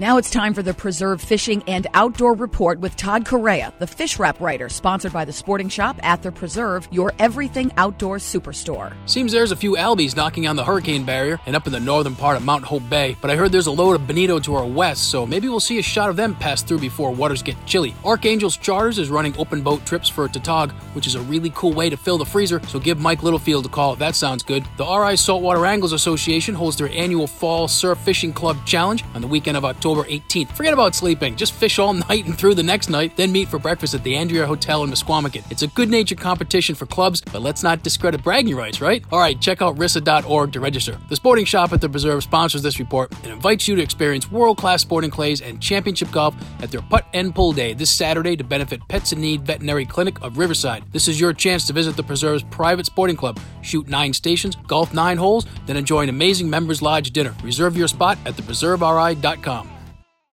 Now it's time for the Preserve Fishing and Outdoor Report with Todd Corayer, the fish wrap writer, sponsored by the Sporting Shop at the Preserve, your everything outdoor superstore. Seems there's a few albies knocking on the hurricane barrier and up in the northern part of Mount Hope Bay, but I heard there's a load of bonito to our west, so maybe we'll see a shot of them pass through before waters get chilly. Archangels Charters is running open boat trips for Tautog, which is a really cool way to fill the freezer, so give Mike Littlefield a call if that sounds good. The RI Saltwater Anglers Association holds their annual Fall Surf Fishing Club Challenge on the weekend of October 18th. 18th. Forget about sleeping. Just fish all night and through the next night, then meet for breakfast at the Andrea Hotel in Misquamicut. It's a good natured competition for clubs, but let's not discredit bragging rights, right? All right, check out risaa.org to register. The Sporting Shop at the Preserve sponsors this report and invites you to experience world class sporting clays and championship golf at their Putt and Pull Day this Saturday to benefit Pets in Need Veterinary Clinic of Riverside. This is your chance to visit the Preserve's private sporting club, shoot nine stations, golf nine holes, then enjoy an amazing members lodge dinner. Reserve your spot at thepreserveri.com.